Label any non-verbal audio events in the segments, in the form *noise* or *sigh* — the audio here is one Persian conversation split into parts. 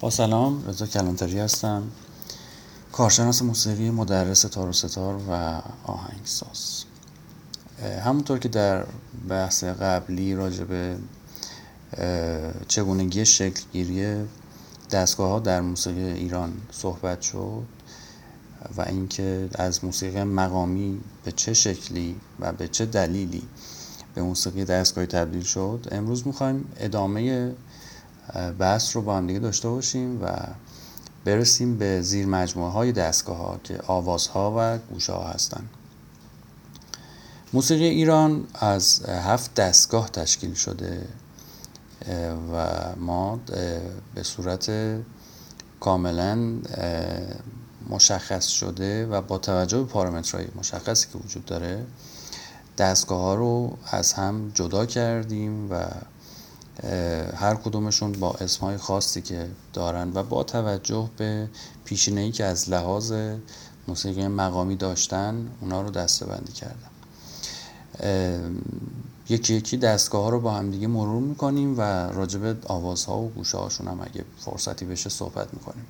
با سلام رضا کلانتری هستم. کارشناس موسیقی مدرس تار و ستار و آهنگساز. همونطور که در بحث قبلی راجع به چگونگی شکلگیری دستگاه ها در موسیقی ایران صحبت شد و اینکه از موسیقی مقامی به چه شکلی و به چه دلیلی به موسیقی دستگاهی تبدیل شد امروز می‌خوایم ادامه بحث رو با هم دیگه داشته باشیم و برسیم به زیر مجموعه های دستگاه ها که آوازها و گوشه ها هستن. موسیقی ایران از هفت دستگاه تشکیل شده و ما به صورت کاملا مشخص شده و با توجه به پارامترهای مشخصی که وجود داره دستگاه ها رو از هم جدا کردیم و هر کدومشون با اسمهای خاصی که دارن و با توجه به پیشینه‌ای که از لحاظ موسیقی مقامی داشتن اونا رو دسته بندی کردم یکی یکی دستگاه ها رو با هم دیگه مرور می‌کنیم و راجب آوازها و گوشه هاشون هم اگه فرصتی بشه صحبت می‌کنیم.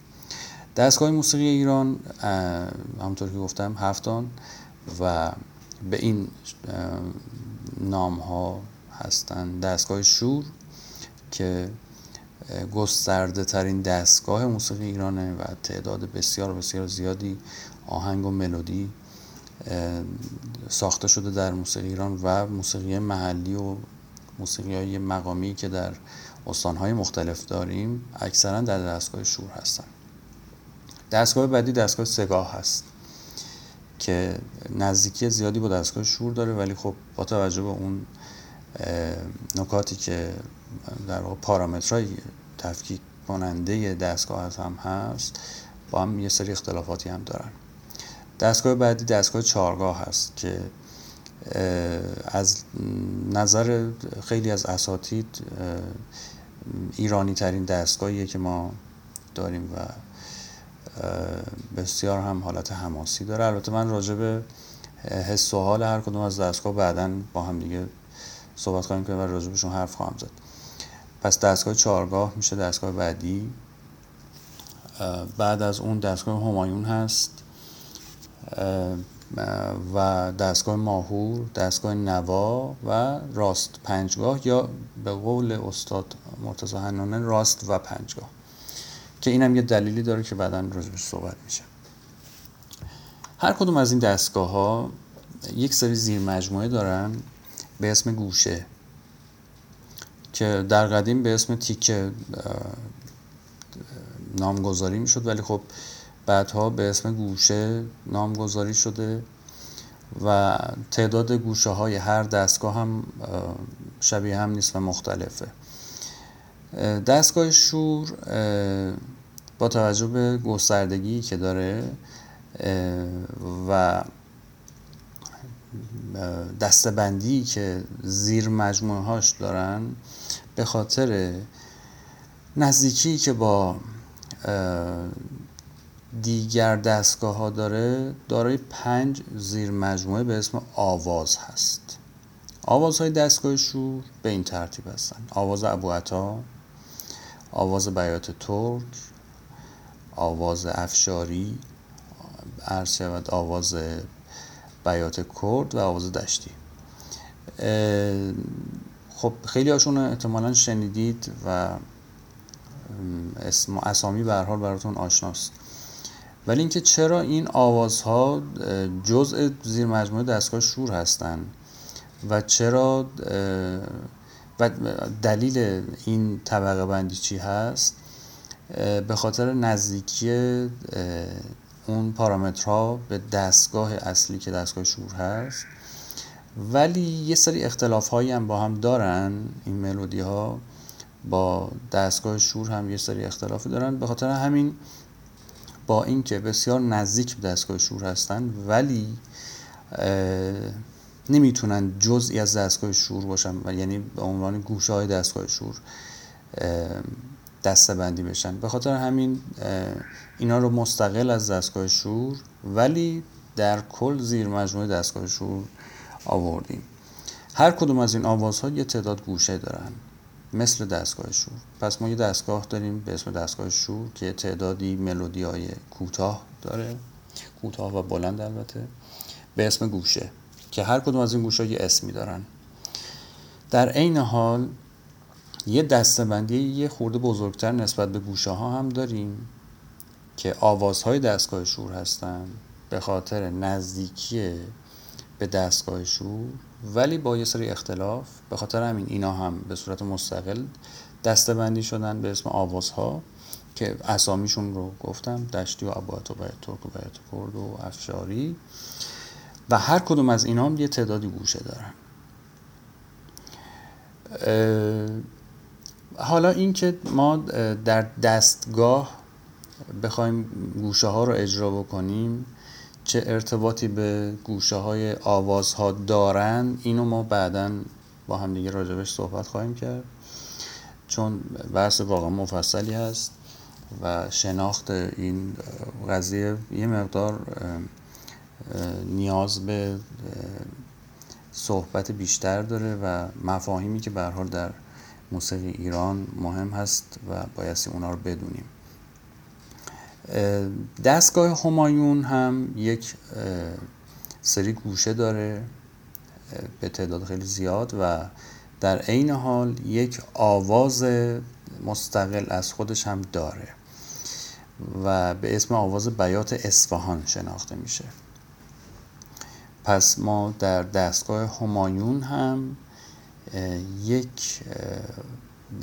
دستگاه موسیقی ایران همونطور که گفتم هفتان و به این نام ها هستن. دستگاه شور که گسترده ترین دستگاه موسیقی ایرانه و تعداد بسیار بسیار زیادی آهنگ و ملودی ساخته شده در موسیقی ایران و موسیقی محلی و موسیقی های مقامی که در استانهای مختلف داریم اکثرا در دستگاه شور هستن. دستگاه بعدی دستگاه سگاه هست که نزدیکی زیادی با دستگاه شور داره ولی خب با توجه به اون نکاتی که در واقع پارامترهای تفکیک کننده دستگاه هم هست با هم یه سری اختلافاتی هم دارن. دستگاه بعدی دستگاه چارگاه هست که از نظر خیلی از اساتید ایرانی ترین دستگاهیه که ما داریم و بسیار هم حالت حماسی داره. البته من راجع به حس و حال هر کدوم از دستگاه بعدا با هم دیگه صحبت خواهیم کرد و راجع بهشون حرف خواهم زد. پس دستگاه چارگاه میشه دستگاه بعدی. بعد از اون دستگاه همایون هست. و دستگاه ماهور دستگاه نوا و راست پنجگاه یا به قول استاد مرتضی حنانه راست و پنجگاه. که اینم یه دلیلی داره که بعدا راجبش صحبت میشه. هر کدوم از این دستگاه ها یک سری زیر مجموعه دارن به اسم گوشه. که در قدیم به اسم تیکه نامگذاری می‌شد ولی خب بعدها به اسم گوشه نامگذاری شده و تعداد گوشه های هر دستگاه هم شبیه هم نیست و مختلفه. دستگاه شور با توجه به گستردگی که داره و دستبندی که زیر مجموعه هاش دارن به خاطر نزدیکی که با دیگر دستگاه ها داره دارای پنج زیر مجموعه به اسم آواز هست. آوازهای دستگاه شور به این ترتیب هستن. آواز ابو عطا آواز بیات ترک آواز افشاری عرض شود آواز بیات کرد و آواز دشتی خب خیلی هاشون احتمالا شنیدید و اسم اسامی به حال براتون آشناست. ولی اینکه چرا این آوازها جزء زیر مجموعه دستگاه شور هستند و چرا و دلیل این طبقه بندی چی هست؟ به خاطر نزدیکی اون پارامترها به دستگاه اصلی که دستگاه شور هست. ولی یه سری اختلاف هایی هم با هم دارن این ملودی ها با دستگاه شور هم یه سری اختلافی دارن. به خاطر همین با اینکه بسیار نزدیک به دستگاه شور هستن ولی نمی‌تونن جزئی از دستگاه شور باشن. یعنی به عنوان گوشه های دستگاه شور دسته بندی بشن. به خاطر همین اینا رو مستقل از دستگاه شور ولی در کل زیر مجموعه دستگاه شور آوردیم. هر کدوم از این آوازها یه تعداد گوشه دارن مثل دستگاه شور. پس ما یه دستگاه داریم به اسم دستگاه شور که تعدادی ملودی های کوتاه داره. کوتاه و بلند البته. به اسم گوشه که هر کدوم از این گوشه یه اسمی دارن. در عین حال یه دستبندی یه خورده بزرگتر نسبت به گوشه ها هم داریم که آوازهای دستگاه شور هستن به خاطر نزدیکی به دستگاه شور ولی با یه سری اختلاف به خاطر همین اینا هم به صورت مستقل دستبندی شدن به اسم آوازها که اسامیشون رو گفتم دشتی و عبایت و باید ترک و باید کرد و افشاری. و هر کدوم از اینا هم یه تعدادی گوشه دارن. حالا اینکه ما در دستگاه بخوایم گوشه ها رو اجرا بکنیم چه ارتباطی به گوشه های آوازها دارن اینو ما بعدا با هم دیگه راجبش صحبت خواهیم کرد. چون بحث واقعا مفصلی هست و شناخت این قضیه یه مقدار نیاز به صحبت بیشتر داره و مفاهیمی که به در موسیقی ایران مهم هست و بایستی اونا رو بدونیم. دستگاه همایون هم یک سری گوشه داره به تعداد خیلی زیاد و در عین حال یک آواز مستقل از خودش هم داره و به اسم آواز بیات اصفهان شناخته میشه. پس ما در دستگاه همایون هم یک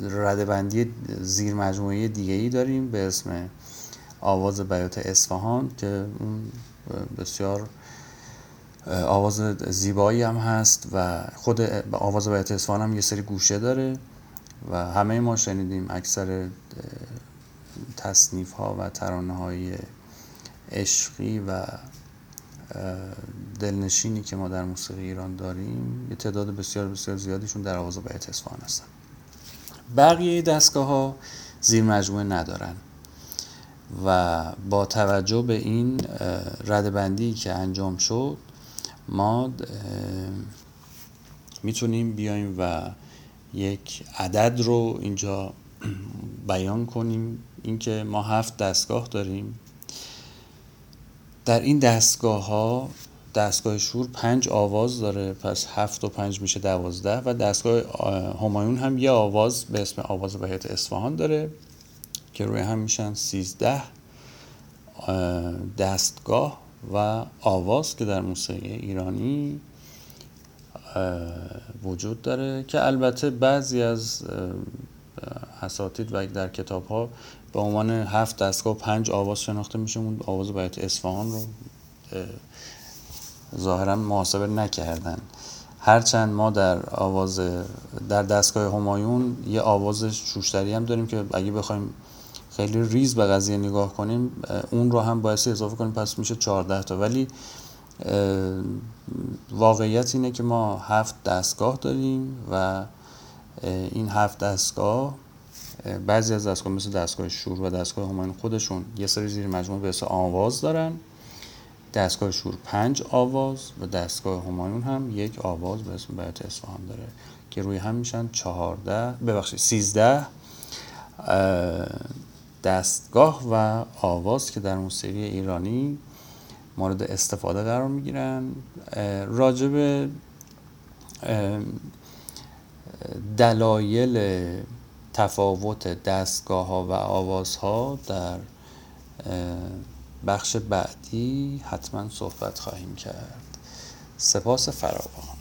ردبندی زیر مجموعه دیگه ای داریم به اسم آواز بیات اصفهان که اون بسیار آواز زیبایی هم هست و خود آواز بیات اصفهان هم یه سری گوشه داره و همه ما شنیدیم اکثر تصنیف ها و ترانه های عشقی و دلنشینی که ما در موسیقی ایران داریم یه تعداد بسیار بسیار زیادیشون در آواز بیت اصفهان هستن. بقیه دستگاه ها زیر مجموعه ندارن. و با توجه به این ردبندی که انجام شد ما می‌تونیم بیایم و یک عدد رو اینجا *clears throat* بیان کنیم. اینکه ما هفت دستگاه داریم. در این دستگاه ها دستگاه شور پنج آواز داره پس هفت و پنج میشه دوازده و دستگاه همایون هم یه آواز به اسم آواز بهیت اصفهان داره که روی هم میشن سیزده دستگاه و آواز که در موسیقی ایرانی وجود داره که البته بعضی از اساتید و در کتاب ها به عنوان هفت دستگاه و پنج آواز شناخته میشه اون آواز باید اصفهان رو ظاهرا محاسبه نکردن. هرچند ما در آواز در دستگاه همایون یه آواز شوشتری هم داریم که اگه بخوایم خیلی ریز به قضیه نگاه کنیم اون رو هم باید اضافه کنیم پس میشه 14 تا. ولی واقعیت اینه که ما هفت دستگاه داریم و این هفت دستگاه بعضی از دستگاه مثل دستگاه شور و دستگاه همایون خودشون یه سری زیر مجموعه به آواز دارن. دستگاه شور پنج آواز و دستگاه همایون هم یک آواز به اسم بیت اصفهان داره که روی هم میشن چهارده ببخشید سیزده دستگاه و آواز که در موسیقی ایرانی مورد استفاده قرار می‌گیرن. راجب دلایل تفاوت دستگاه ها و آواز ها در بخش بعدی حتما صحبت خواهیم کرد. سپاس فراوان.